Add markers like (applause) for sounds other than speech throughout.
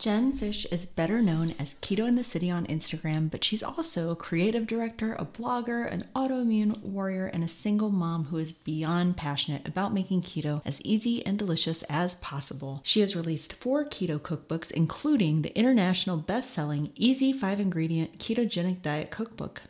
Jen Fish is better known as Keto in the City on Instagram, but she's also a creative director, a blogger, an autoimmune warrior, and a single mom who is beyond passionate about making keto as easy and delicious as possible. She has released four keto cookbooks, including the international best selling Easy 5 Ingredient Ketogenic Diet Cookbook.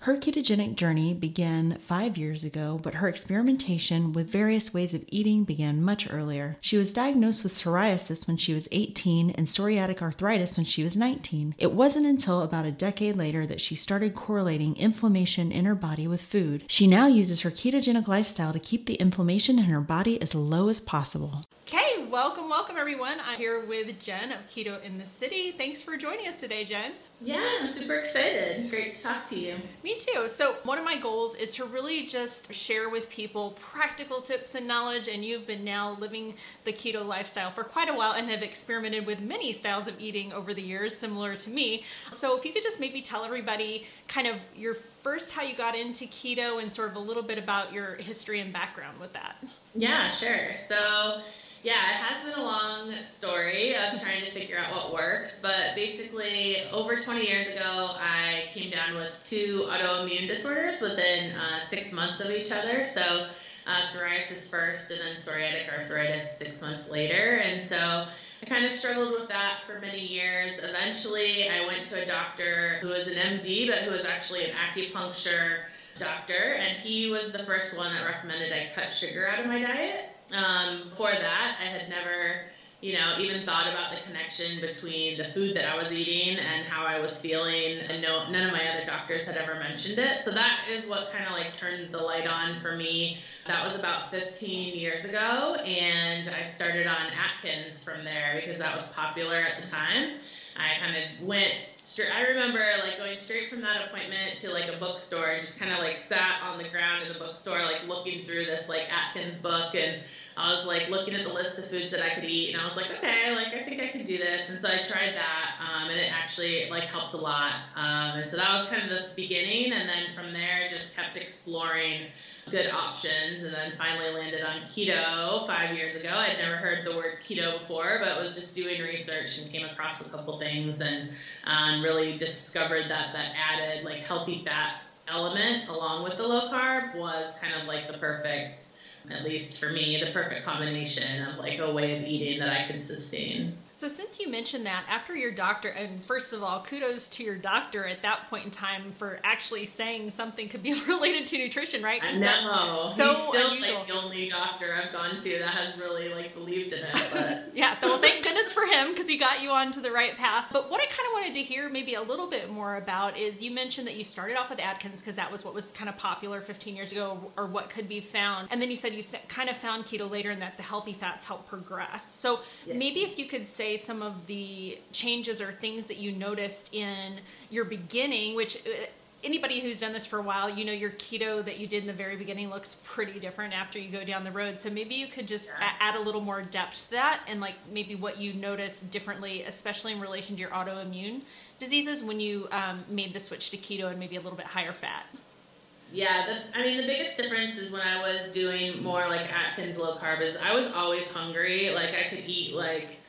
Her ketogenic journey began five years ago, but her experimentation with various ways of eating began much earlier. She was diagnosed with psoriasis when she was 18 and psoriatic arthritis when she was 19. It wasn't until about a decade later that she started correlating inflammation in her body with food. She now uses her ketogenic lifestyle to keep the inflammation in her body as low as possible. Okay, welcome, welcome everyone. I'm here with Jen of Keto in the City. Thanks for joining us today, Jen. Yeah, I'm super excited. Great to talk to you. Me too. So, one of my goals is to really just share with people practical tips and knowledge. And you've been now living the keto lifestyle for quite a while and have experimented with many styles of eating over the years, similar to me. So, if you could just maybe tell everybody kind of your first how you got into keto and sort of a little bit about your history and background with that. Yeah, sure. So, yeah, it has been a long story of trying to figure out what works, but basically, over 20 years ago, I came down with two autoimmune disorders within uh, six months of each other. So, uh, psoriasis first, and then psoriatic arthritis six months later. And so, I kind of struggled with that for many years. Eventually, I went to a doctor who was an MD, but who was actually an acupuncture doctor, and he was the first one that recommended I cut sugar out of my diet. Um, before that, I had never, you know, even thought about the connection between the food that I was eating and how I was feeling. And no, none of my other doctors had ever mentioned it. So that is what kind of like turned the light on for me. That was about 15 years ago, and I started on Atkins from there because that was popular at the time. I kind of went straight. I remember like going straight from that appointment to like a bookstore and just kind of like sat on the ground in the bookstore, like looking through this like Atkins book and I was like looking at the list of foods that I could eat, and I was like, okay, like I think I can do this. And so I tried that, um, and it actually like helped a lot. Um, and so that was kind of the beginning, and then from there, just kept exploring good options, and then finally landed on keto five years ago. I'd never heard the word keto before, but was just doing research and came across a couple things, and um, really discovered that that added like healthy fat element along with the low carb was kind of like the perfect at least for me, the perfect combination of like a way of eating that I could sustain. So, since you mentioned that, after your doctor, and first of all, kudos to your doctor at that point in time for actually saying something could be (laughs) related to nutrition, right? I know. So He's still unusual. like the only doctor I've gone to that has really like believed in it. But (laughs) yeah, well, because he got you onto the right path. But what I kind of wanted to hear maybe a little bit more about is you mentioned that you started off with Atkins because that was what was kind of popular 15 years ago, or what could be found, and then you said you th- kind of found keto later, and that the healthy fats help progress. So yeah. maybe if you could say say some of the changes or things that you noticed in your beginning, which uh, anybody who's done this for a while, you know your keto that you did in the very beginning looks pretty different after you go down the road. So maybe you could just yeah. add a little more depth to that and like maybe what you notice differently, especially in relation to your autoimmune diseases when you um, made the switch to keto and maybe a little bit higher fat. Yeah, the, I mean the biggest difference is when I was doing more like Atkins low carb is I was always hungry. Like I could eat like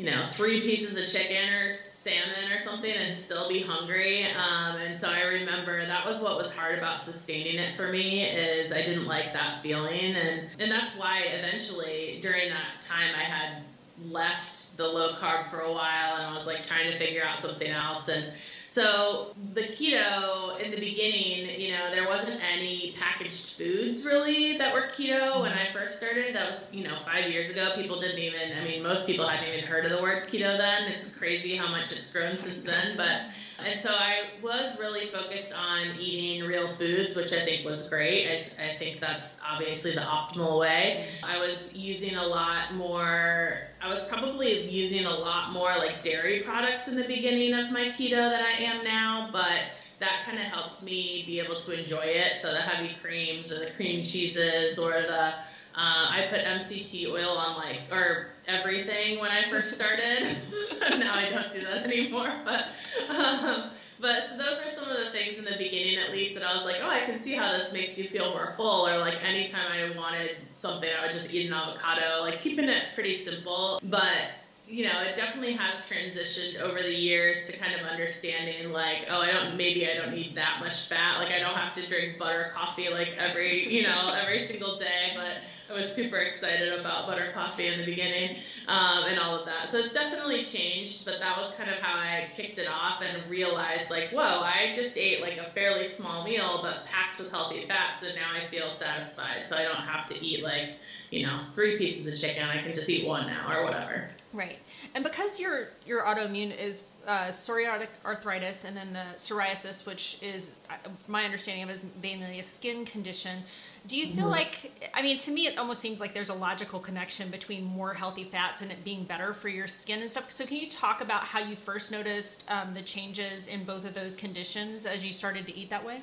you know, three pieces of chicken or salmon or something and still be hungry. Um, and so I remember that was what was hard about sustaining it for me is I didn't like that feeling. And, and that's why eventually during that time I had left the low carb for a while and I was like trying to figure out something else. And So the keto in the beginning, you know, there wasn't any packaged foods really that were keto mm-hmm. when I first started. That was, you know, five years ago. People didn't even, I mean, most people hadn't even heard of the word keto then. It's crazy how much it's grown since then. But and so I was really focused on eating real foods, which I think was great. I, I, think that's obviously the optimal way. I was using a lot more, I was probably using a lot more like dairy products in the beginning of my keto than I am now, but that kind of helped me be able to enjoy it. So the heavy creams or the cream cheeses or the uh, I put MCT oil on like or everything when I first started. (laughs) now I don't do that anymore, but um, but so those are some of the things in the beginning, at least, that I was like, oh, I can see how this makes you feel more full. Or like anytime I wanted something, I would just eat an avocado. Like keeping it pretty simple, but you know, it definitely has transitioned over the years to kind of understanding like, oh, I don't, maybe I don't need that much fat. Like I don't have to drink butter coffee like every, you know, (laughs) every single day, but I was super excited about butter coffee in the beginning um, and all of that. So it's definitely changed, but that was kind of how I kicked it off and realized like, whoa, I just ate like a fairly small meal, but packed with healthy fats, and now I feel satisfied. So I don't have to eat like, you know, three pieces of chicken. I can just eat one now or whatever. Right, and because your your autoimmune is uh, psoriatic arthritis and then the psoriasis, which is uh, my understanding of is mainly a skin condition. Do you feel mm-hmm. like, I mean, to me, it almost seems like there's a logical connection between more healthy fats and it being better for your skin and stuff. So, can you talk about how you first noticed um, the changes in both of those conditions as you started to eat that way?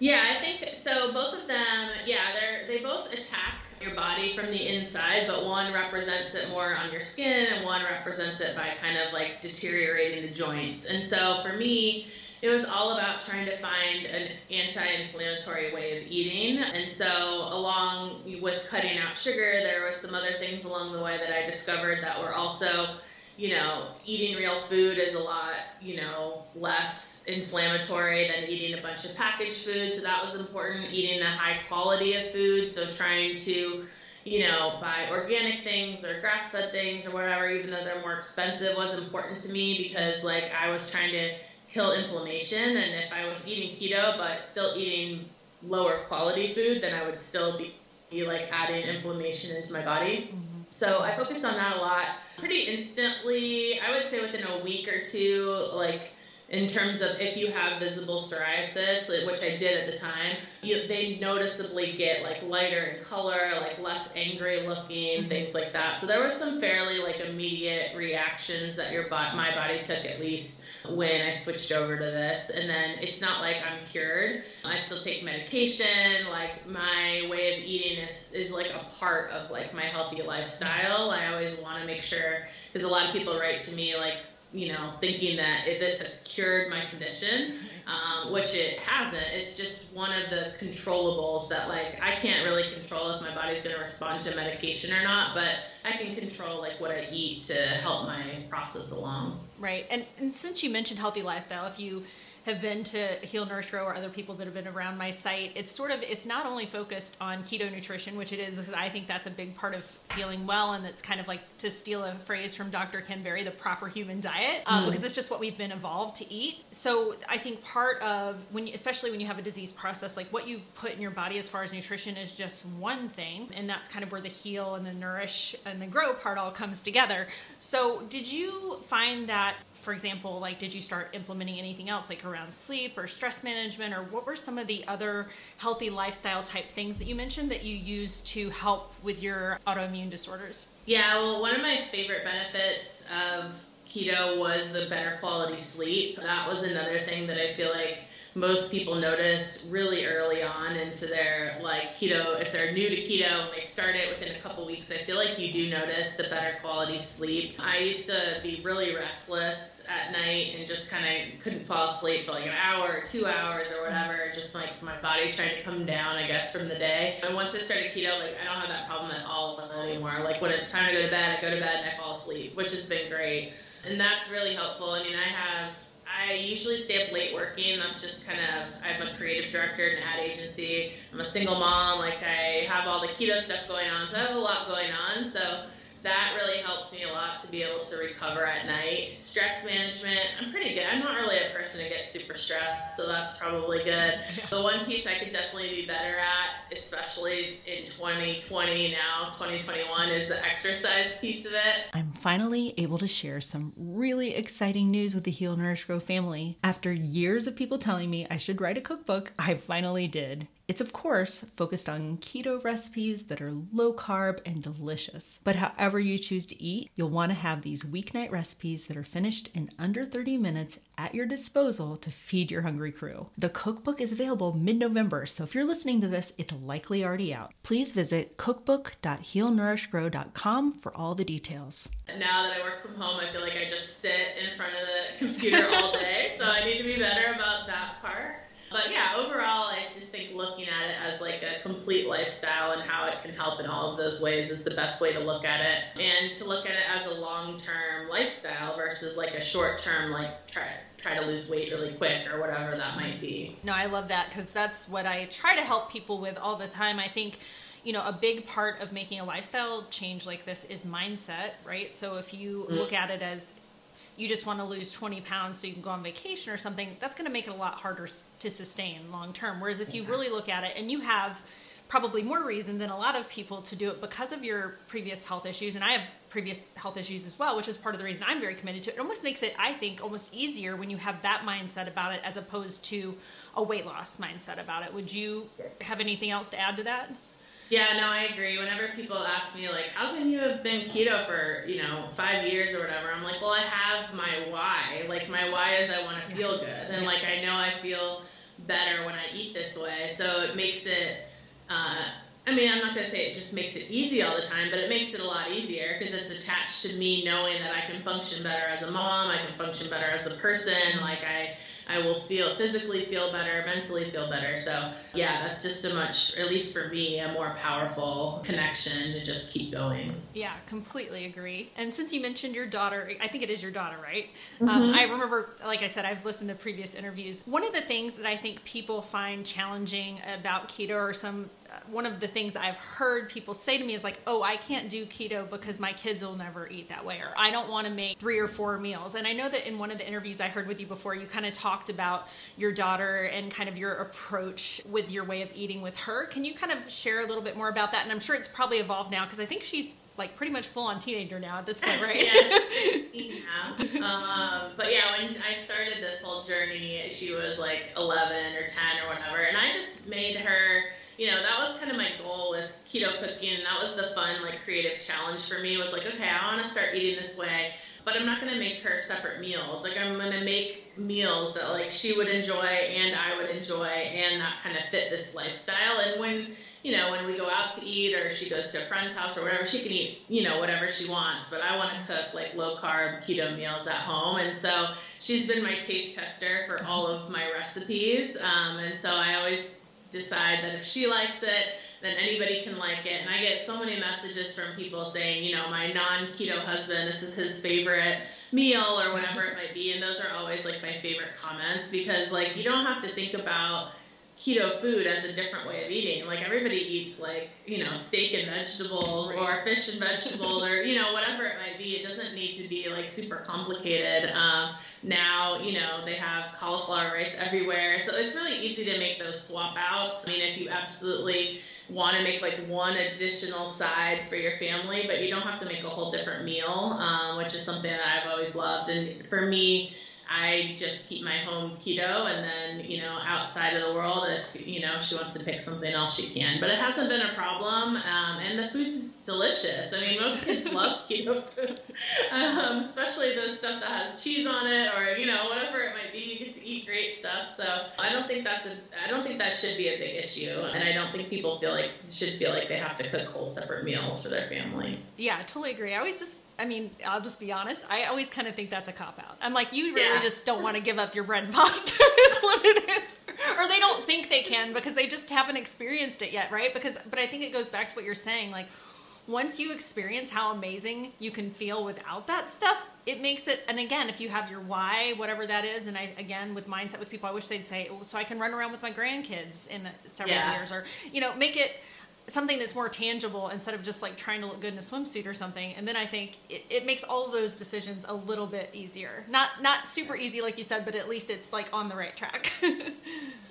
Yeah, I think so. Both of them, yeah, they're they both attack your body from the inside, but one represents it more on your skin, and one represents it by kind of like deteriorating the joints. And so for me, it was all about trying to find an anti-inflammatory way of eating. And so, along with cutting out sugar, there were some other things along the way that I discovered that were also, you know, eating real food is a lot, you know, less inflammatory than eating a bunch of packaged food. So that was important. Eating a high quality of food, so trying to you know, buy organic things or grass fed things or whatever, even though they're more expensive, was important to me because, like, I was trying to kill inflammation. And if I was eating keto but still eating lower quality food, then I would still be, be like adding inflammation into my body. Mm-hmm. So I focused on that a lot. Pretty instantly, I would say within a week or two, like in terms of if you have visible psoriasis, which I did at the time, you, they noticeably get like lighter in color, like less angry looking, mm-hmm. things like that. So there were some fairly like immediate reactions that your body, my body took at least when I switched over to this. And then it's not like I'm cured. I still take medication. Like my way of eating is, is like a part of like my healthy lifestyle. I always want to make sure because a lot of people write to me like, you know, thinking that if this has cured my condition, um, which it hasn't. It's just one of the controllables that like I can't really control if my body's going to respond to medication or not, but I can control like what I eat to help my process along. Right, and, and since you mentioned healthy lifestyle, if you have been to Heal Nourish Grow or other people that have been around my site, it's sort of it's not only focused on keto nutrition, which it is because I think that's a big part of feeling well, and it's kind of like to steal a phrase from Dr. Ken Berry, the proper human diet, um, mm. because it's just what we've been evolved to eat. So I think part of when, you, especially when you have a disease process, like what you put in your body as far as nutrition is just one thing, and that's kind of where the heal and the nourish and the grow part all comes together. So did you find that, for example, like did you start implementing anything else, like around sleep or stress management, or what were some of the other healthy lifestyle type things that you mentioned that you use to help with your autoimmune disorders? Yeah, well, one of my favorite benefits of keto was the better quality sleep. That was another thing that I feel like most people notice really early on into their like keto if they're new to keto and they start it within a couple weeks i feel like you do notice the better quality sleep i used to be really restless at night and just kind of couldn't fall asleep for like an hour or two hours or whatever. Just like my body trying to come down, I guess, from the day. And once I started keto, like I don't have that problem at all anymore. Like when it's time to go to bed, I go to bed and I fall asleep, which has been great. And that's really helpful. I mean, I have I usually stay up late working. That's just kind of, I'm a creative director in an ad agency. I'm a single mom. Like, I have all the keto stuff going on. So I have a lot going on. So that really helps me a lot to be able to recover at night. Stress management, I'm pretty good. I'm not really a person who gets super stressed, so that's probably good. The one piece I could definitely be better at, especially in 2020 now, 2021, is the exercise piece of it. I'm finally able to share some really exciting news with the Heal Nourish Grow family. After years of people telling me I should write a cookbook, I finally did. It's, of course, focused on keto recipes that are low carb and delicious. But however you choose to eat, you'll want to have these weeknight recipes that are finished in under 30 minutes at your disposal to feed your hungry crew. The cookbook is available mid November, so if you're listening to this, it's likely already out. Please visit cookbook.healnourishgrow.com for all the details. Now that I work from home, I feel like I just sit in front of the computer all day, so I need to be better about that part. But yeah, overall, I just think looking at it as like a complete lifestyle and how it can help in all of those ways is the best way to look at it. And to look at it as a long term lifestyle versus like a short term, like try try to lose weight really quick or whatever that might be. No, I love that because that's what I try to help people with all the time. I think you know, a big part of making a lifestyle change like this is mindset, right? So if you mm. look at it as you just want to lose 20 pounds so you can go on vacation or something, that's going to make it a lot harder to sustain long term. Whereas if you really look at it and you have probably more reason than a lot of people to do it because of your previous health issues, and I have previous health issues as well, which is part of the reason I'm very committed to it. It almost makes it, I think, almost easier when you have that mindset about it as opposed to a weight loss mindset about it. Would you have anything else to add to that? Yeah, no, I agree. Whenever people ask me like, "How can you have been keto for you know five years or whatever?" I'm like, "Well, I have my why. Like my why is I want to feel good, and like I know I feel better when I eat this way. So it makes it. Uh, I mean, I'm not gonna say it just makes it easy all the time, but it makes it a lot easier because it's attached to me knowing that I can function better as a mom, I can function better as a person. Like I I will feel physically feel better, mentally feel better. So yeah, that's just a much, at least for me, a more powerful connection to just keep going. Yeah, completely agree. And since you mentioned your daughter, I think it is your daughter, right? Um, mm-hmm. Um, I remember, like I said, I've listened to previous interviews. One of the things that I think people find challenging about keto or some one of the things I've heard people say to me is like, "Oh, I can't do keto because my kids will never eat that way," or "I don't want to make three or four meals." And I know that in one of the interviews I heard with you before, you kind of talked about your daughter and kind of your approach with your way of eating with her. Can you kind of share a little bit more about that? And I'm sure it's probably evolved now because I think she's like pretty much full on teenager now at this point, right? (laughs) yeah, she's now. (laughs) Um, but yeah, when I started this whole journey, she was like 11 or 10 or whatever, and I just made her you know, that was kind of my goal with keto cooking. And that was the fun, like, creative challenge for me was like, okay, I want to start eating this way, but I'm not going to make her separate meals. Like, I'm going to make meals that, like, she would enjoy and I would enjoy and that kind of fit this lifestyle. And when, you know, when we go out to eat or she goes to a friend's house or whatever, she can eat, you know, whatever she wants. But I want to cook, like, low carb keto meals at home. And so she's been my taste tester for all of my recipes. Um, and so I always decide that if she likes it, then anybody can like it. And I get so many messages from people saying, you know, my non keto husband, this is his favorite meal or whatever it might be. And those are always like my favorite comments because, like, you don't have to think about keto food as a different way of eating. Like everybody eats like, you know, steak and vegetables or fish and vegetables or, you know, whatever it might be. It doesn't need to be like super complicated. Um, now, you know, they have cauliflower rice everywhere. So it's really easy to make those swap outs. I mean, if you absolutely want to make like one additional side for your family, but you don't have to make a whole different meal, um, which is something that I've always loved. And for me, I just keep my home keto, and then you know outside of the world, if you know she wants to pick something else, she can. But it hasn't been a problem, um, and the food's delicious. I mean, most kids (laughs) love keto food, (laughs) um, especially the stuff that has cheese on it, or you know whatever it might be. You get to eat great stuff. So I don't think that's a I don't think that should be a big issue, and I don't think people feel like should feel like they have to cook whole separate meals for their family. Yeah, I totally agree. I always just I mean, I'll just be honest. I always kind of think that's a cop out. I'm like, you really yeah. just don't want to give up your bread and pasta, (laughs) is what it is. Or they don't think they can because they just haven't experienced it yet, right? Because, but I think it goes back to what you're saying. Like, once you experience how amazing you can feel without that stuff, it makes it. And again, if you have your why, whatever that is, and I again with mindset with people, I wish they'd say, oh, so I can run around with my grandkids in several yeah. years, or you know, make it something that's more tangible instead of just like trying to look good in a swimsuit or something. And then i think it, it makes all of those decisions a little bit easier. Not not super easy like you said but at least it's like on the right track. (laughs)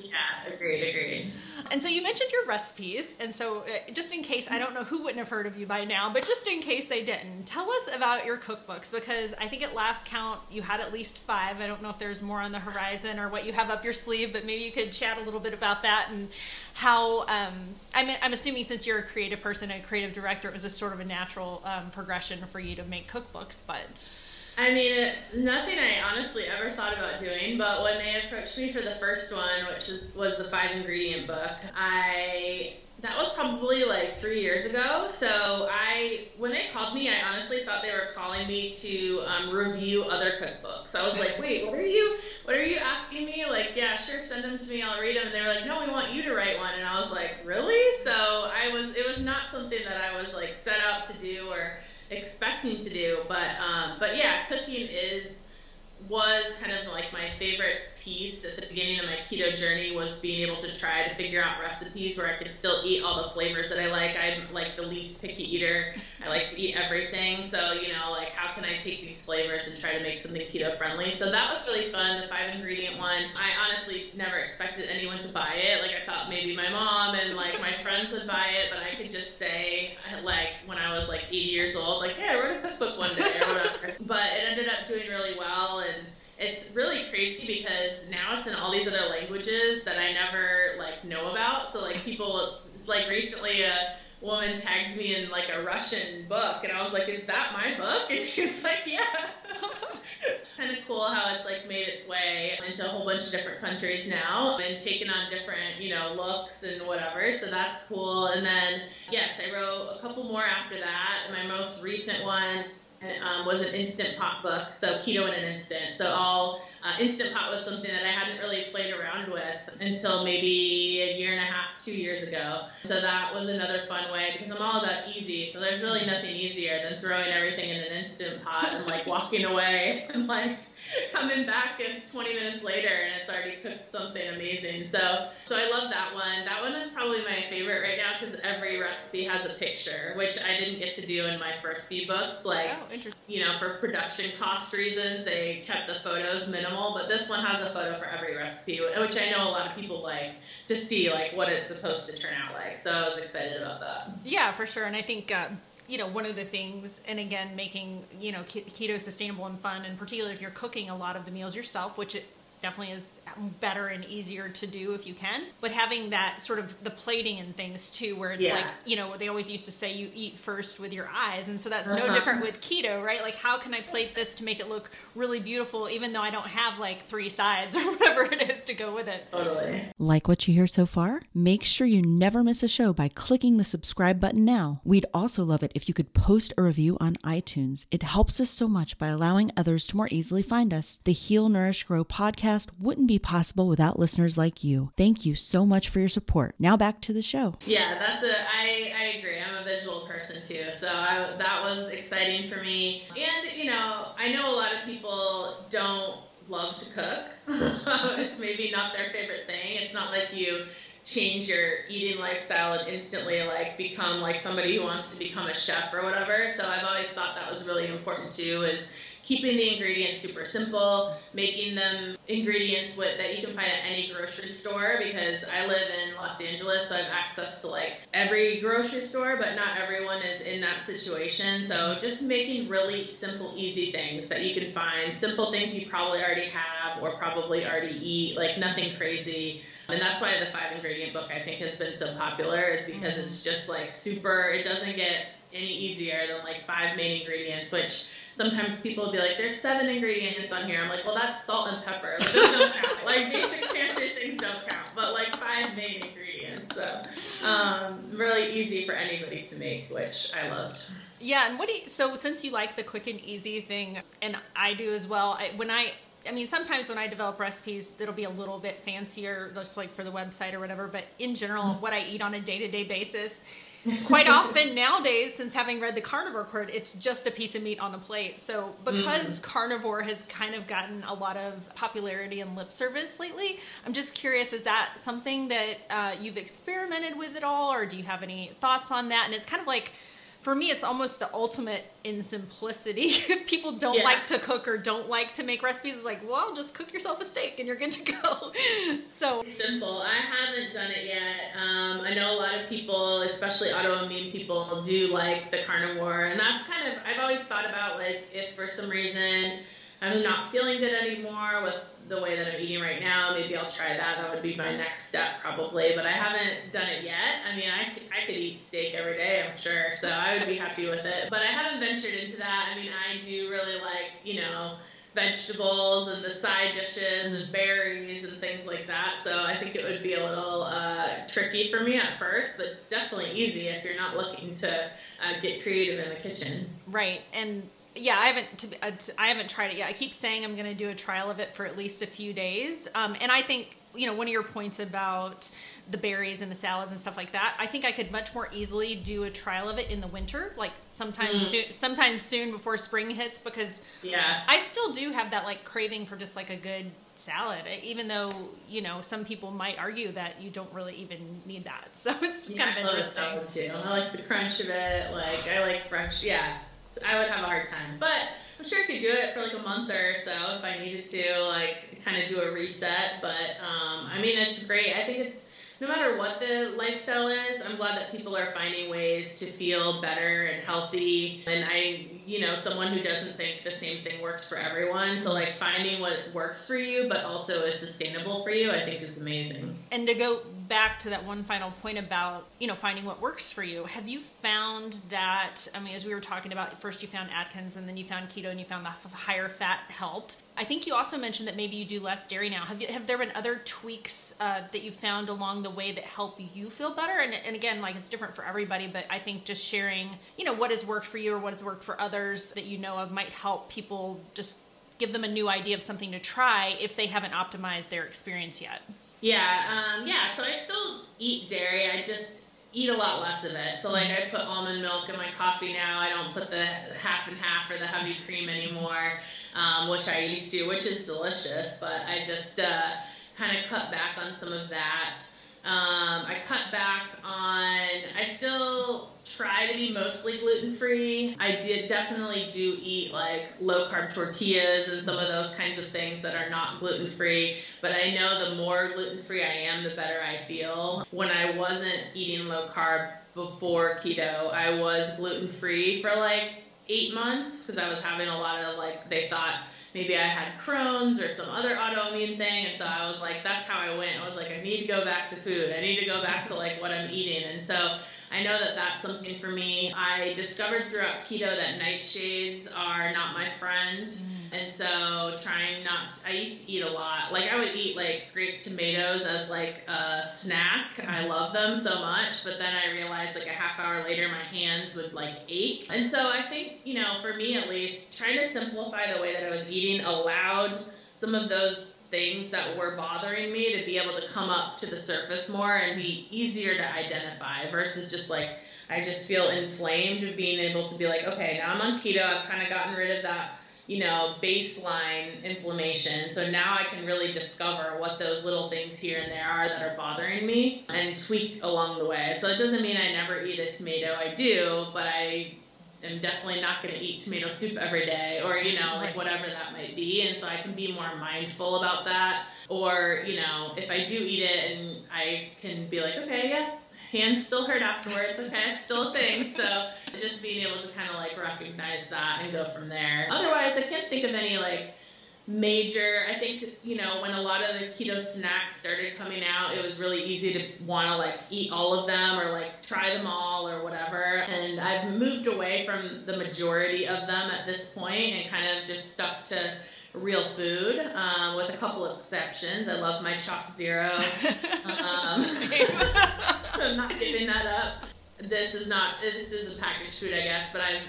Yeah agreed agreed. And so you mentioned your recipes. And so uh, just in case i don't know who wouldn't have heard of you by now but just in case they didn't tell us about your cookbooks because i think at last count you had at least five. I don't know if there's more on the horizon or what you have up your sleeve but maybe you could chat a little bit about that and how um, I'm, I'm assuming since you're a creative person and a creative director, it was a sort of a natural um, progression for you to make cookbooks. But I mean, it's nothing I honestly ever thought about doing, but when they approached me for the first one, which was the five ingredient book, I that was probably like three years ago. So I, when they called me, I honestly thought they were calling me to um, review other cookbooks. I was like, wait, what are you, what are you asking me? Like, yeah, sure, send them to me, I'll read them. And they were like, no, we want you to write one. And I was like, really? So I was, it was not something that I was like set out to do or expecting to do. But, um, but yeah, cooking is was kind of like my favorite piece at the beginning of my keto journey was being able to try to figure out recipes where I could still eat all the flavors that I like. I'm like the least picky eater. I like to eat everything. So, you know, like how can I take these flavors and try to make something keto friendly? So that was really fun, the five ingredient one. I honestly never expected anyone to buy it. Like I thought maybe my mom and like my friends would buy it, but I could just say like when I was like 80 years old, like, hey, I wrote a cookbook one day or whatever. but it ended up doing really well and it's really crazy because now it's in all these other languages that I never like know about. So like people like recently a woman tagged me in like a Russian book and I was like, Is that my book? (laughs) And she was like, Yeah. it's kind of cool how it's like made its way into a whole bunch of different countries now and taken on different, you know, looks and whatever. So that's cool. And then yes, I wrote a couple more after that. My most recent one um, was an instant pot book, so keto in an instant. So all uh, instant pot was something that I hadn't really played around with until maybe a year and a half, two years ago. So that was another fun way because I'm all about easy. So there's really nothing easier than throwing everything in an instant pot and like walking away (laughs) and like coming back and 20 minutes later and it's already cooked something amazing. So so I love that one. That one is probably my favorite right now because every recipe has a picture, which I didn't get to do in my first few books. Like oh, you know, for production cost reasons, they kept the photos minimal, but this one has a photo for every recipe, which I know a lot of people like to see like what it's supposed to turn out like. So I was excited about that. Yeah, for sure. And I think uh, you know one of the things and again making you know keto sustainable and fun and particularly if you're cooking a lot of the meals yourself which it definitely is better and easier to do if you can. But having that sort of the plating and things too, where it's yeah. like, you know, they always used to say you eat first with your eyes. And so that's uh-huh. no different with keto, right? Like, how can I plate this to make it look really beautiful, even though I don't have like three sides (laughs) or whatever it is to go with it? Totally. Like what you hear so far? Make sure you never miss a show by clicking the subscribe button now. We'd also love it if you could post a review on iTunes. It helps us so much by allowing others to more easily find us. The Heal, Nourish, Grow podcast wouldn't be possible without listeners like you. Thank you so much for your support. Now back to the show. Yeah, that's a. I I agree. I'm a visual person too, so I, that was exciting for me. And you know, I know a lot of people don't love to cook. (laughs) it's maybe not their favorite thing. It's not like you change your eating lifestyle and instantly like become like somebody who wants to become a chef or whatever. So I've always thought that was really important too is keeping the ingredients super simple, making them ingredients with, that you can find at any grocery store because I live in Los Angeles, so I have access to like every grocery store, but not everyone is in that situation. So just making really simple, easy things that you can find, simple things you probably already have or probably already eat, like nothing crazy. And that's why the five ingredient book I think has been so popular is because it's just like super, it doesn't get any easier than like five main ingredients, which sometimes people will be like, there's seven ingredients on here. I'm like, well, that's salt and pepper. Like, those don't count. (laughs) like, basic pantry things don't count, but like five main ingredients. So, um, really easy for anybody to make, which I loved. Yeah, and what do you, so since you like the quick and easy thing, and I do as well, I, when I, I mean, sometimes when I develop recipes, it'll be a little bit fancier, just like for the website or whatever. But in general, mm-hmm. what I eat on a day to day basis, quite often (laughs) nowadays, since having read the carnivore code, it's just a piece of meat on a plate. So because mm. carnivore has kind of gotten a lot of popularity and lip service lately, I'm just curious: is that something that uh, you've experimented with at all, or do you have any thoughts on that? And it's kind of like for me, it's almost the ultimate in simplicity. (laughs) if people don't yeah. like to cook or don't like to make recipes, it's like, well, just cook yourself a steak and you're good to go. (laughs) so simple. I haven't done it yet. Um, I know a lot of people, especially autoimmune people, do like the carnivore, and that's kind of I've always thought about like if for some reason I'm not feeling good anymore with the way that I'm eating right now. Maybe I'll try that. That would be my next step probably, but I haven't done it yet. I mean, I, I could eat steak every day, I'm sure, so I would be happy with it. But I haven't ventured into that. I mean, I do really like, you know, vegetables and the side dishes and berries and things like that. So I think it would be a little uh, tricky for me at first, but it's definitely easy if you're not looking to uh, get creative in the kitchen. Right. And yeah, I haven't. Uh, I haven't tried it yet. I keep saying I'm going to do a trial of it for at least a few days. Um, and I think you know one of your points about the berries and the salads and stuff like that. I think I could much more easily do a trial of it in the winter, like sometime mm. soon, sometime soon before spring hits, because yeah, I still do have that like craving for just like a good salad even though you know some people might argue that you don't really even need that (laughs) so it's just yeah, kind of interesting I too. I like the crunch of it like I like fresh yeah I would have a hard time. But I'm sure I could do it for like a month or so if I needed to, like kind of do a reset. But um, I mean, it's great. I think it's no matter what the lifestyle is, I'm glad that people are finding ways to feel better and healthy. And I, you know, someone who doesn't think the same thing works for everyone. So, like, finding what works for you, but also is sustainable for you, I think is amazing. And to go back to that one final point about, you know, finding what works for you, have you found that, I mean, as we were talking about, first you found Atkins and then you found keto and you found the higher fat helped. I think you also mentioned that maybe you do less dairy now. Have you, have there been other tweaks uh, that you found along the way that help you feel better? And, and again, like it's different for everybody, but I think just sharing, you know, what has worked for you or what has worked for others that you know of might help people just give them a new idea of something to try if they haven't optimized their experience yet. Yeah, um, yeah. So I still eat dairy. I just eat a lot less of it. So like I put almond milk in my coffee now. I don't put the half and half or the heavy cream anymore um, which I used to, which is delicious. But I just uh, kind of cut back on some of that. Um, I cut back on. I still try to be mostly gluten free. I did definitely do eat like low carb tortillas and some of those kinds of things that are not gluten free. But I know the more gluten free I am, the better I feel. When I wasn't eating low carb before keto, I was gluten free for like eight months because I was having a lot of like they thought maybe I had Crohn's or some other autoimmune thing, and so I was like, that's how I went. I was like, I need to go back to food. I need to go back to like what I'm eating, and so I know that that's something for me. I discovered throughout keto that nightshades are not my friend. Mm. And so trying not to, I used to eat a lot. Like I would eat like grape tomatoes as like a snack. I love them so much, but then I realized like a half hour later my hands would like ache. And so I think, you know, for me at least, trying to simplify the way that I was eating allowed some of those things that were bothering me to be able to come up to the surface more and be easier to identify versus just like I just feel inflamed of being able to be like, okay, now I'm on keto. I've kind of gotten rid of that, you know, baseline inflammation. So now I can really discover what those little things here and there are that are bothering me and tweak along the way. So it doesn't mean I never eat a tomato. I do, but I am definitely not going to eat tomato soup every day or you know like whatever that might be. And so i can be more mindful about that. Or you know if i do eat it and i can be like okay yeah hands still hurt afterwards okay it's still a thing. (laughs) So just being able to kind of like recognize that and go from there. Otherwise i can't think of any like major. I think you know when a lot of the keto snacks started coming out it was really easy to want to like eat all of them or like try them all or whatever. And i've moved away from the majority of them at this point and kind of just stuck to real food um, with a couple of exceptions. I love my ChocZero. (laughs) Um, (laughs) i'm not giving that up this is not this is a packaged food, I guess, but I've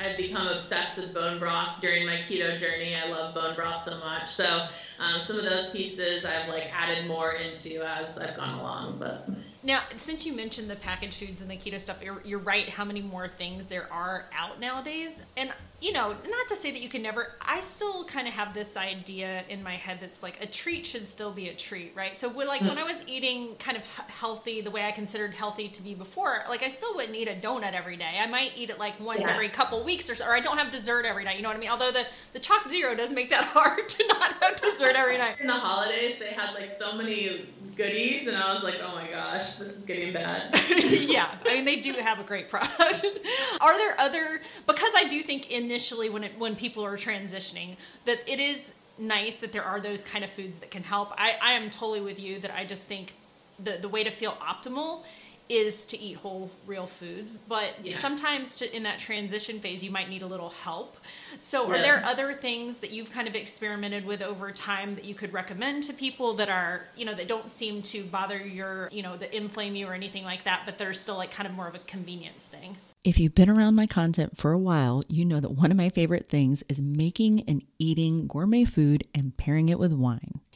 I've become obsessed with bone broth during my keto journey. I love bone broth so much. So um, some of those pieces I've like added more into as I've gone along. But Now, since you mentioned the packaged foods and the keto stuff, you're, you're right how many more things there are out nowadays. And, you know, not to say that you can never, I still kind of have this idea in my head that's like a treat should still be a treat, right? So, when, like, mm. when I was eating kind of healthy, the way I considered healthy to be before, like, I still wouldn't eat a donut every day. I might eat it like once yeah. every couple weeks or so, or I don't have dessert every night, you know what I mean? Although the, the ChocZero does make that (laughs) hard to not have dessert every night. In the holidays, they had like so many goodies, and I was like, oh my gosh, this is getting bad. (laughs) yeah, I mean, they do have a great product. (laughs) are there other? Because I do think initially when it, when people are transitioning, that it is nice that there are those kind of foods that can help. I, I am totally with you that I just think the the way to feel optimal is to eat whole real foods but yeah. sometimes to, in that transition phase you might need a little help so yeah. are there other things that you've kind of experimented with over time that you could recommend to people that are you know that don't seem to bother your you know that inflame you or anything like that but they're still like kind of more of a convenience thing if you've been around my content for a while, you know that one of my favorite things is making and eating gourmet food and pairing it with wine.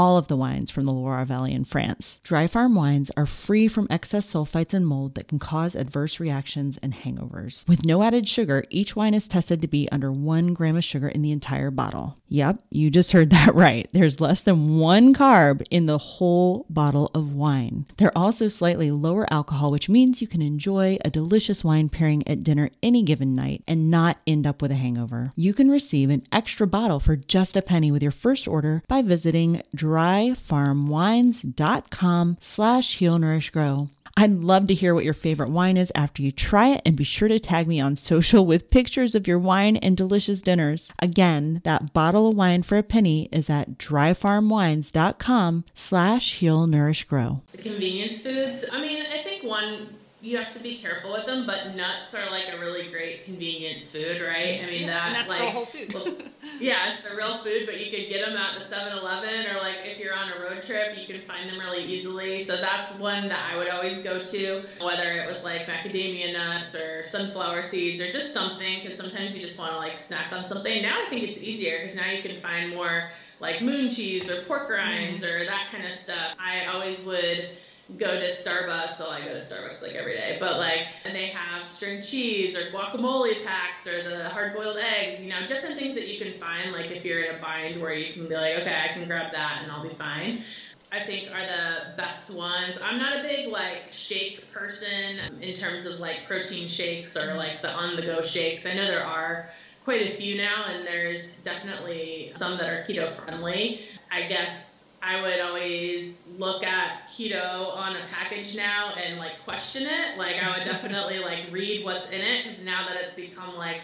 all of the wines from the Loire Valley in France. Dry farm wines are free from excess sulfites and mold that can cause adverse reactions and hangovers. With no added sugar, each wine is tested to be under one gram of sugar in the entire bottle. Yep, you just heard (laughs) that right. There's less than one carb in the whole bottle of wine. They're also slightly lower alcohol, which means you can enjoy a delicious wine pairing at dinner any given night and not end up with a hangover. You can receive an extra bottle for just a penny with your first order by visiting dryfarmwines.com slash heal nourish grow. I'd love to hear what your favorite wine is after you try it and be sure to tag me on social with pictures of your wine and delicious dinners. Again, that bottle of wine for a penny is at dryfarmwines.com slash heal nourish grow. The convenience foods, I mean, I think one you have to be careful with them, but nuts are like a really great convenience food, right? I mean, yeah, that, that's like, the whole food. well, (laughs) yeah, it's a real food, but you could get them at the 7-Eleven, or like if you're on a road trip, you can find them really easily. So that's one that I would always go to, whether it was like macadamia nuts or sunflower seeds or just something, because sometimes you just want to like snack on something. Now I think it's easier because now you can find more like moon cheese or pork rinds mm. or that kind of stuff. I always would go to Starbucks. Well, I go to Starbucks like every day, but like, and they have string cheese or guacamole packs or the hard boiled eggs, you know, different things that you can find. Like, if you're in a bind where you can be like, okay, I can grab that and I'll be fine. I think are the best ones. I'm not a big like shake person in terms of like protein shakes or like the on the go shakes. I know there are quite a few now, and there's definitely some that are keto friendly. I guess I would always look at keto on a package now and like question it. Like I would definitely (laughs) like read what's in it because now that it's become like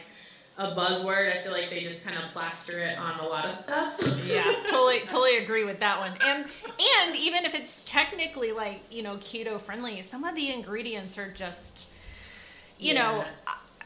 a buzzword, I feel like they just kind of plaster it on a lot of stuff. yeah, totally, totally agree with that one. And and even if it's technically like you know keto friendly, some of the ingredients are just, you yeah. know.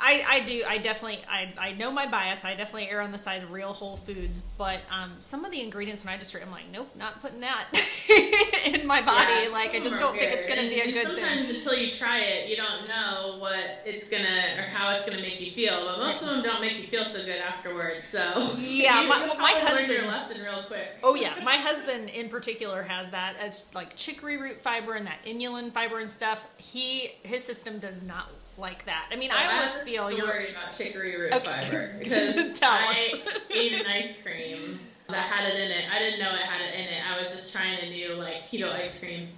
I, I do I definitely I, I know my bias. I definitely err on the side of real whole foods but um, some of the ingredients when I just read I'm like nope not putting that (laughs) in my body. Yeah, like I just don't good. think it's gonna and, be a good sometimes thing until you try it you don't know what it's gonna or how it's gonna make you feel but most of them don't make you feel so good afterwards so. Yeah (laughs) my, well, my husband learned your lesson real quick. Oh yeah. My husband in particular has that as like chicory root fiber and that inulin fiber and stuff. He his system does not like that. I mean, I almost feel you're worried about chicory root okay. fiber (laughs) because (laughs) I ate an ice cream that had it in it. I didn't know it had it in it. I was just trying a new like keto ice cream,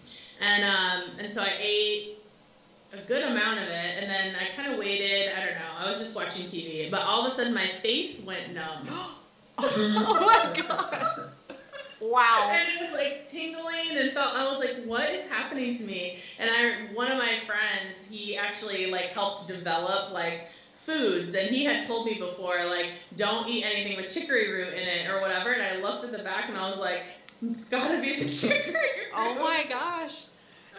and um, and so I ate a good amount of it, and then I kind of waited. I don't know. I was just watching TV, but all of a sudden my face went numb. (gasps) oh my god. (laughs) Wow. And it was like tingling and felt I was like, what is happening to me? And I one of my friends, he actually like helped develop like foods and he had told me before, like, don't eat anything with chicory root in it or whatever. And I looked at the back and I was like, it's gotta be the chicory root. (laughs) Oh my gosh.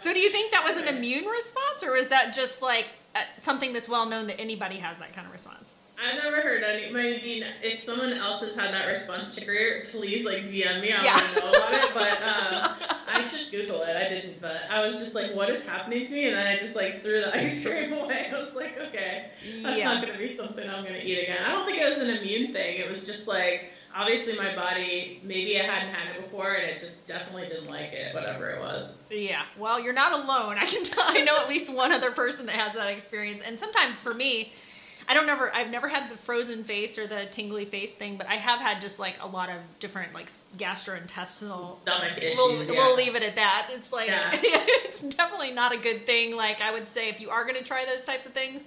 So do you think that was an immune response, or is that just like uh, something that's well known that anybody has that kind of response? I've never heard any. I mean, if someone else has had that response trigger, please like DM me. I Yeah. want to know about it. But (laughs) um, I should Google it. I didn't, but I was just like, what is happening to me? And then I just like threw the (laughs) ice cream away. I was like, okay, that's Yeah. not gonna be something I'm gonna eat again. I don't think it was an immune thing. It was just like obviously my body maybe I hadn't had it before and it just definitely didn't like it, whatever it was. Yeah. Well, you're not alone. I can tell. I know at least one other person that has that experience. And sometimes for me, I don't never. I've never had the frozen face or the tingly face thing, but I have had just like a lot of different like gastrointestinal. Stomach issues. We'll, yeah. we'll leave it at that. It's like Yeah. (laughs) it's definitely not a good thing. Like I would say, if you are going to try those types of things,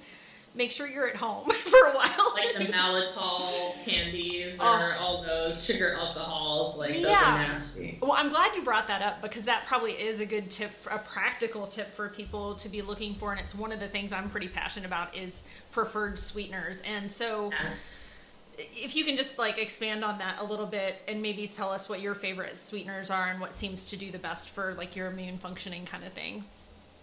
make sure you're at home (laughs) for a while. like the maltitol candies oh. or Oh. all those sugar alcohols, like those are nasty. Well, I'm glad you brought that up because that probably is a good tip, a practical tip for people to be looking for, and it's one of the things I'm pretty passionate about is preferred sweeteners. And so, Yeah. if you can just like expand on that a little bit and maybe tell us what your favorite sweeteners are and what seems to do the best for like your immune functioning kind of thing.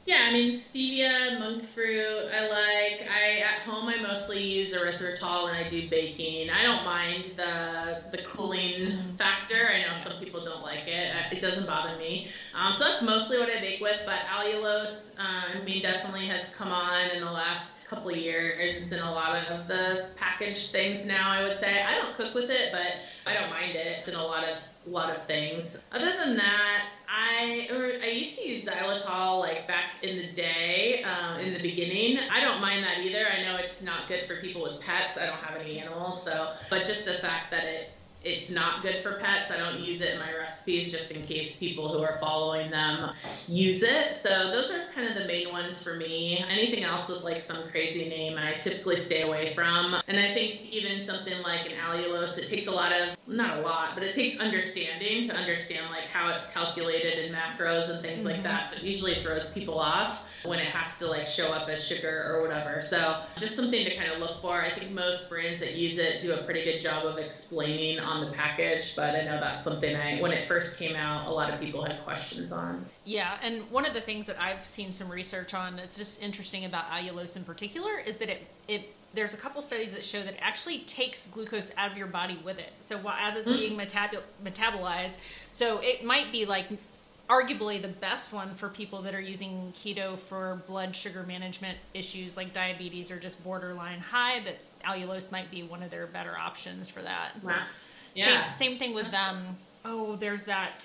Yeah, I mean stevia, monk fruit. I like. I at home I mostly use erythritol when I do baking. I don't mind the the cooling factor. I know some people don't like it. Uh, It doesn't bother me. Um, so that's mostly what I bake with. But allulose, uh, I mean, definitely has come on in the last couple of years. It's in a lot of the packaged things now. I would say I don't cook with it, but I don't mind it. It's in a lot of lot of things. Other than that, I I used to use xylitol like back in the day, um, in the beginning. I don't mind that either. I know it's not good for people with pets. I don't have any animals, so but just the fact that it it's not good for pets. I don't use it in my recipes just in case people who are following them use it. So those are kind of the main ones for me. Anything else with like some crazy name, I typically stay away from. And I think even something like an allulose, it takes a lot of not a lot, but it takes understanding to understand like how it's calculated in macros and things like mm-hmm. that. So it usually throws people off when it has to like show up as sugar or whatever. So just something to kind of look for. I think most brands that use it do a pretty good job of explaining on the package, but I know that's something I when it first came out, a lot of people had questions on. Yeah, and one of the things that I've seen some research on that's just interesting about allulose in particular is that it it there's a couple studies that show that it actually takes glucose out of your body with it. So while as it's hmm. being metab- metabolized, so it might be like arguably the best one for people that are using keto for blood sugar management issues like diabetes or just borderline high that allulose might be one of their better options for that. Wow. Yeah. Same, same thing with um. Oh, there's that.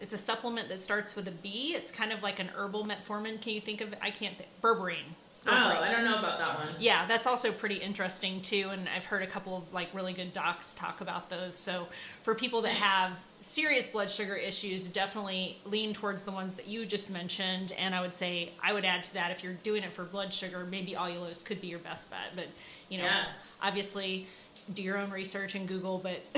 It's a supplement that starts with a B. It's kind of like an herbal metformin. Can you think of? it? I can't. Think, berberine. Oh, I don't know about that one. Yeah, that's also pretty interesting too. And I've heard a couple of like really good docs talk about those. So for people that have serious blood sugar issues, definitely lean towards the ones that you just mentioned. And I would say I would add to that if you're doing it for blood sugar, maybe allulose could be your best bet. But you know, Yeah. obviously do your own research and Google. But (laughs)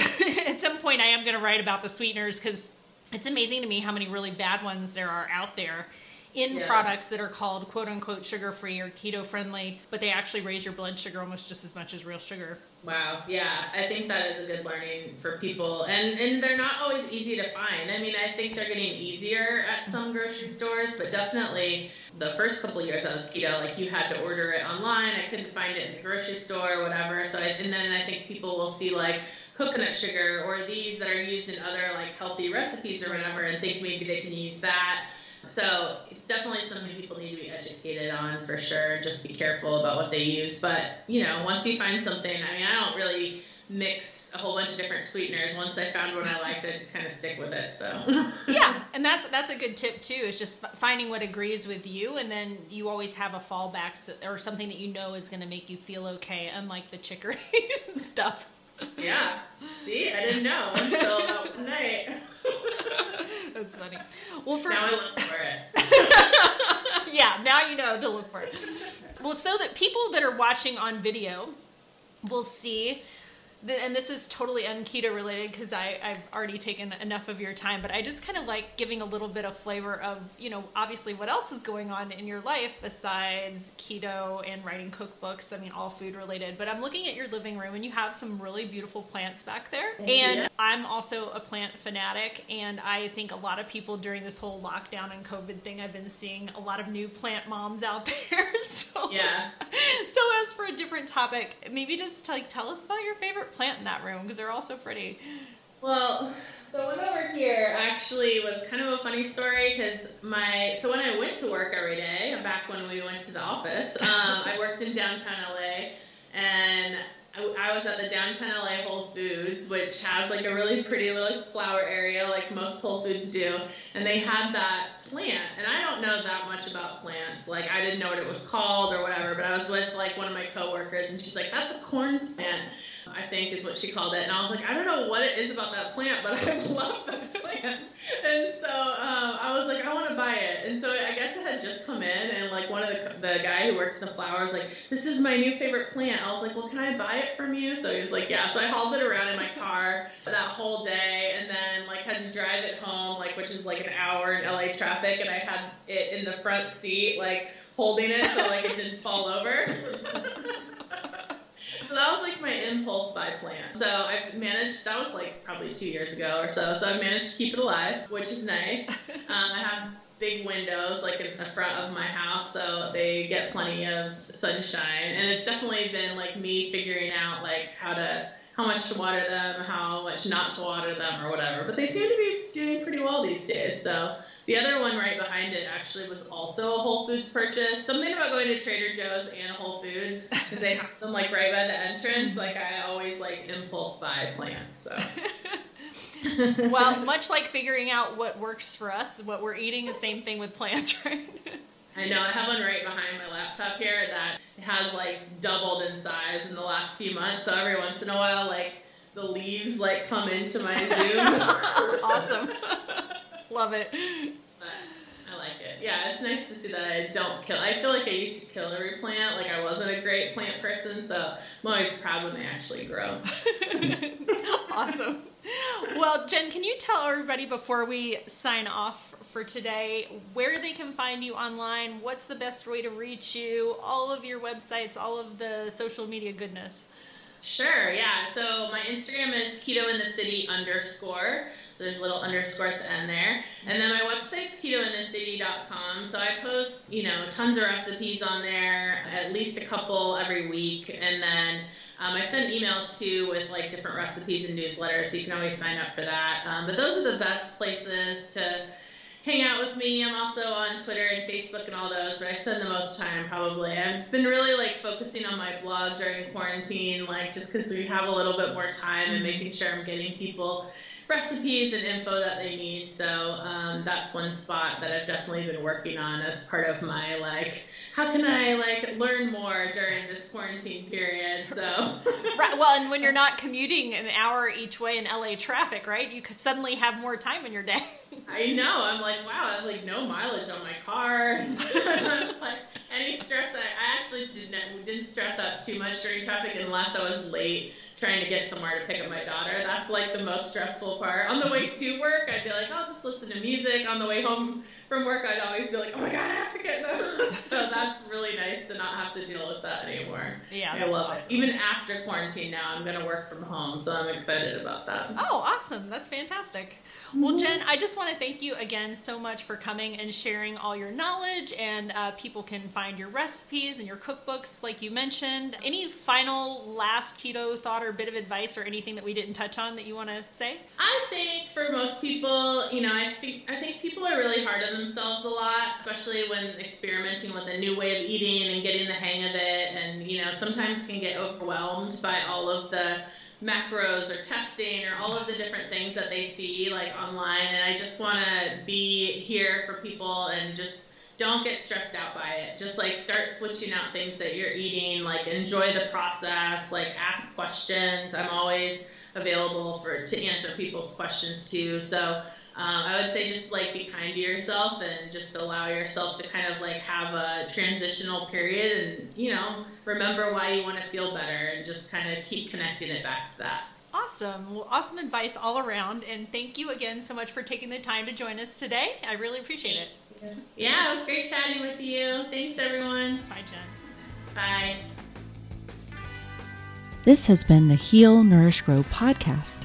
at some point, I am going to write about the sweeteners because it's amazing to me how many really bad ones there are out there in Yeah. products that are called quote unquote sugar free or keto friendly, but they actually raise your blood sugar almost just as much as real sugar. Wow, yeah, I think that is a good learning for people, and and they're not always easy to find. I mean, I think they're getting easier at some grocery stores, but definitely the first couple of years I was keto, like you had to order it online. I couldn't find it in the grocery store or whatever. So, I, and then I think people will see like coconut sugar or these that are used in other like healthy recipes or whatever, and think maybe they can use that. So it's definitely something people need to be educated on for sure. Just be careful about what they use. But you know, once you find something, I mean, I don't really mix a whole bunch of different sweeteners. Once I found one I liked, I just kind of stick with it. So (laughs) yeah, and that's that's a good tip too. Is just finding what agrees with you, and then you always have a fallback so, or something that you know is going to make you feel okay, unlike the chicory (laughs) stuff. Yeah. See, I didn't know until that night. (laughs) That's funny. Well, for Now I look for it. (laughs) yeah, now you know to look for it. Well, so that people that are watching on video will see and this is totally unketo related because I've already taken enough of your time, but I just kind of like giving a little bit of flavor of, you know, obviously what else is going on in your life besides keto and writing cookbooks. I mean, all food related. But I'm looking at your living room and you have some really beautiful plants back there. Thank and you. I'm also a plant fanatic. And I think a lot of people during this whole lockdown and COVID thing, I've been seeing a lot of new plant moms out (laughs) there. so, yeah. (laughs) So, as for a different topic, maybe just like tell us about your favorite plant in that room because they're all so pretty. Well, the one over here actually was kind of a funny story because my so when I went to work every day back when we went to the office, (laughs) um, I worked in downtown LA and I, was at the downtown LA Whole Foods, which has like a really pretty little flower area, like most Whole Foods do. And they had that plant, and I don't know that much about plants. Like I didn't know what it was called or whatever, but I was with like one of my coworkers, and she's like, "That's a corn plant." I think is what she called it. And I was like, I don't know what it is about that plant, but (laughs) I love that plant. And so um, I was like, I want to buy it. And so I guess it had just come in, and like one of the the guy who worked in the flowers, like, this is my new favorite plant. I was like, well, can I buy it from you? So he was like, yeah. So I hauled it around in my car that whole day, and then like had to drive it home, like which is like an hour in LA traffic, and I had it in the front seat, like holding it so like it didn't fall over. (laughs) that was like my impulse buy plan. So I've managed, that was like probably two years ago or so. So I've managed to keep it alive, which is nice. (laughs) Um, I have big windows like in the front of my house so they get plenty of sunshine and it's definitely been like me figuring out like how to how much to water them how much not to water them or whatever but they seem to be doing pretty well these days so the other one right behind it actually was also a Whole Foods purchase. Something about going to Trader Joe's and Whole Foods because they have them like right by the entrance. Like I always like impulse buy plants. So. (laughs) well, much like figuring out what works for us, what we're eating, the same thing with plants, (laughs) right? I know. I have one right behind my laptop here that has like doubled in size in the last few months. So every once in a while, like the leaves like come into my Zoom. (laughs) awesome. Love it. But I like it. Yeah, it's nice to see that I don't kill. I feel like I used to kill every plant. Like I wasn't a great plant person, so I'm always proud when they actually grow. (laughs) awesome. Well, Jen, can you tell everybody before we sign off for today where they can find you online? What's the best way to reach you? All of your websites, all of the social media goodness. Sure, yeah. So my Instagram is keto in the city underscore. So there's a little underscore at the end there. And then my website's ketointhecity.com. So I post, you know, tons of recipes on there, at least a couple every week. And then um, I send emails too with like different recipes and newsletters, so you can always sign up for that. Um, but those are the best places to hang out with me. I'm also on Twitter and Facebook and all those, but I spend the most time probably. I've been really like focusing on my blog during quarantine, like just because we have a little bit more time and making sure I'm getting people recipes and info that they need. So um, that's one spot that I've definitely been working on as part of my like, how can I like learn more during this quarantine period? So (laughs) right. Well, and when you're not commuting an hour each way in LA traffic, right? You could suddenly have more time in your day. I know. I'm like, wow, I have like no mileage on my car. (laughs) like any stress, I, I actually didn't didn't stress out too much during traffic unless I was late trying to get somewhere to pick up my daughter. That's like the most stressful part. On the way to work, I'd be like, I'll just listen to music. On the way home from work, I'd always be like, oh my god, I have to get those. (laughs) so that's really nice to not have to deal with that anymore. Yeah, I love awesome. it. Even after quarantine now, I'm going to work from home, so I'm excited about that. Oh, awesome. That's fantastic. Well, mm-hmm. Jen, I just want to thank you again so much for coming and sharing all your knowledge. And uh, people can find your recipes and your cookbooks, like you mentioned. Any final last keto thought or bit of advice or anything that we didn't touch on that you want to say? I think for most people, you know, I think I think people are really hard on themselves a lot, especially when experimenting with a new way of eating and getting the hang of it. And you know, sometimes can get overwhelmed by all of the macros or testing or all of the different things that they see like online and I just want to be here for people and just don't get stressed out by it. Just like start switching out things that you're eating, like enjoy the process, like ask questions. I'm always available for to answer people's questions too. So um, I would say just like be kind to yourself and just allow yourself to kind of like have a transitional period and you know remember why you want to feel better and just kind of keep connecting it back to that. Awesome. Well, awesome advice all around. And thank you again so much for taking the time to join us today. I really appreciate it. Yeah, it was great chatting with you. Thanks, everyone. Bye, Jen. Bye. This has been the Heal, Nourish, Grow podcast.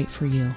right for you.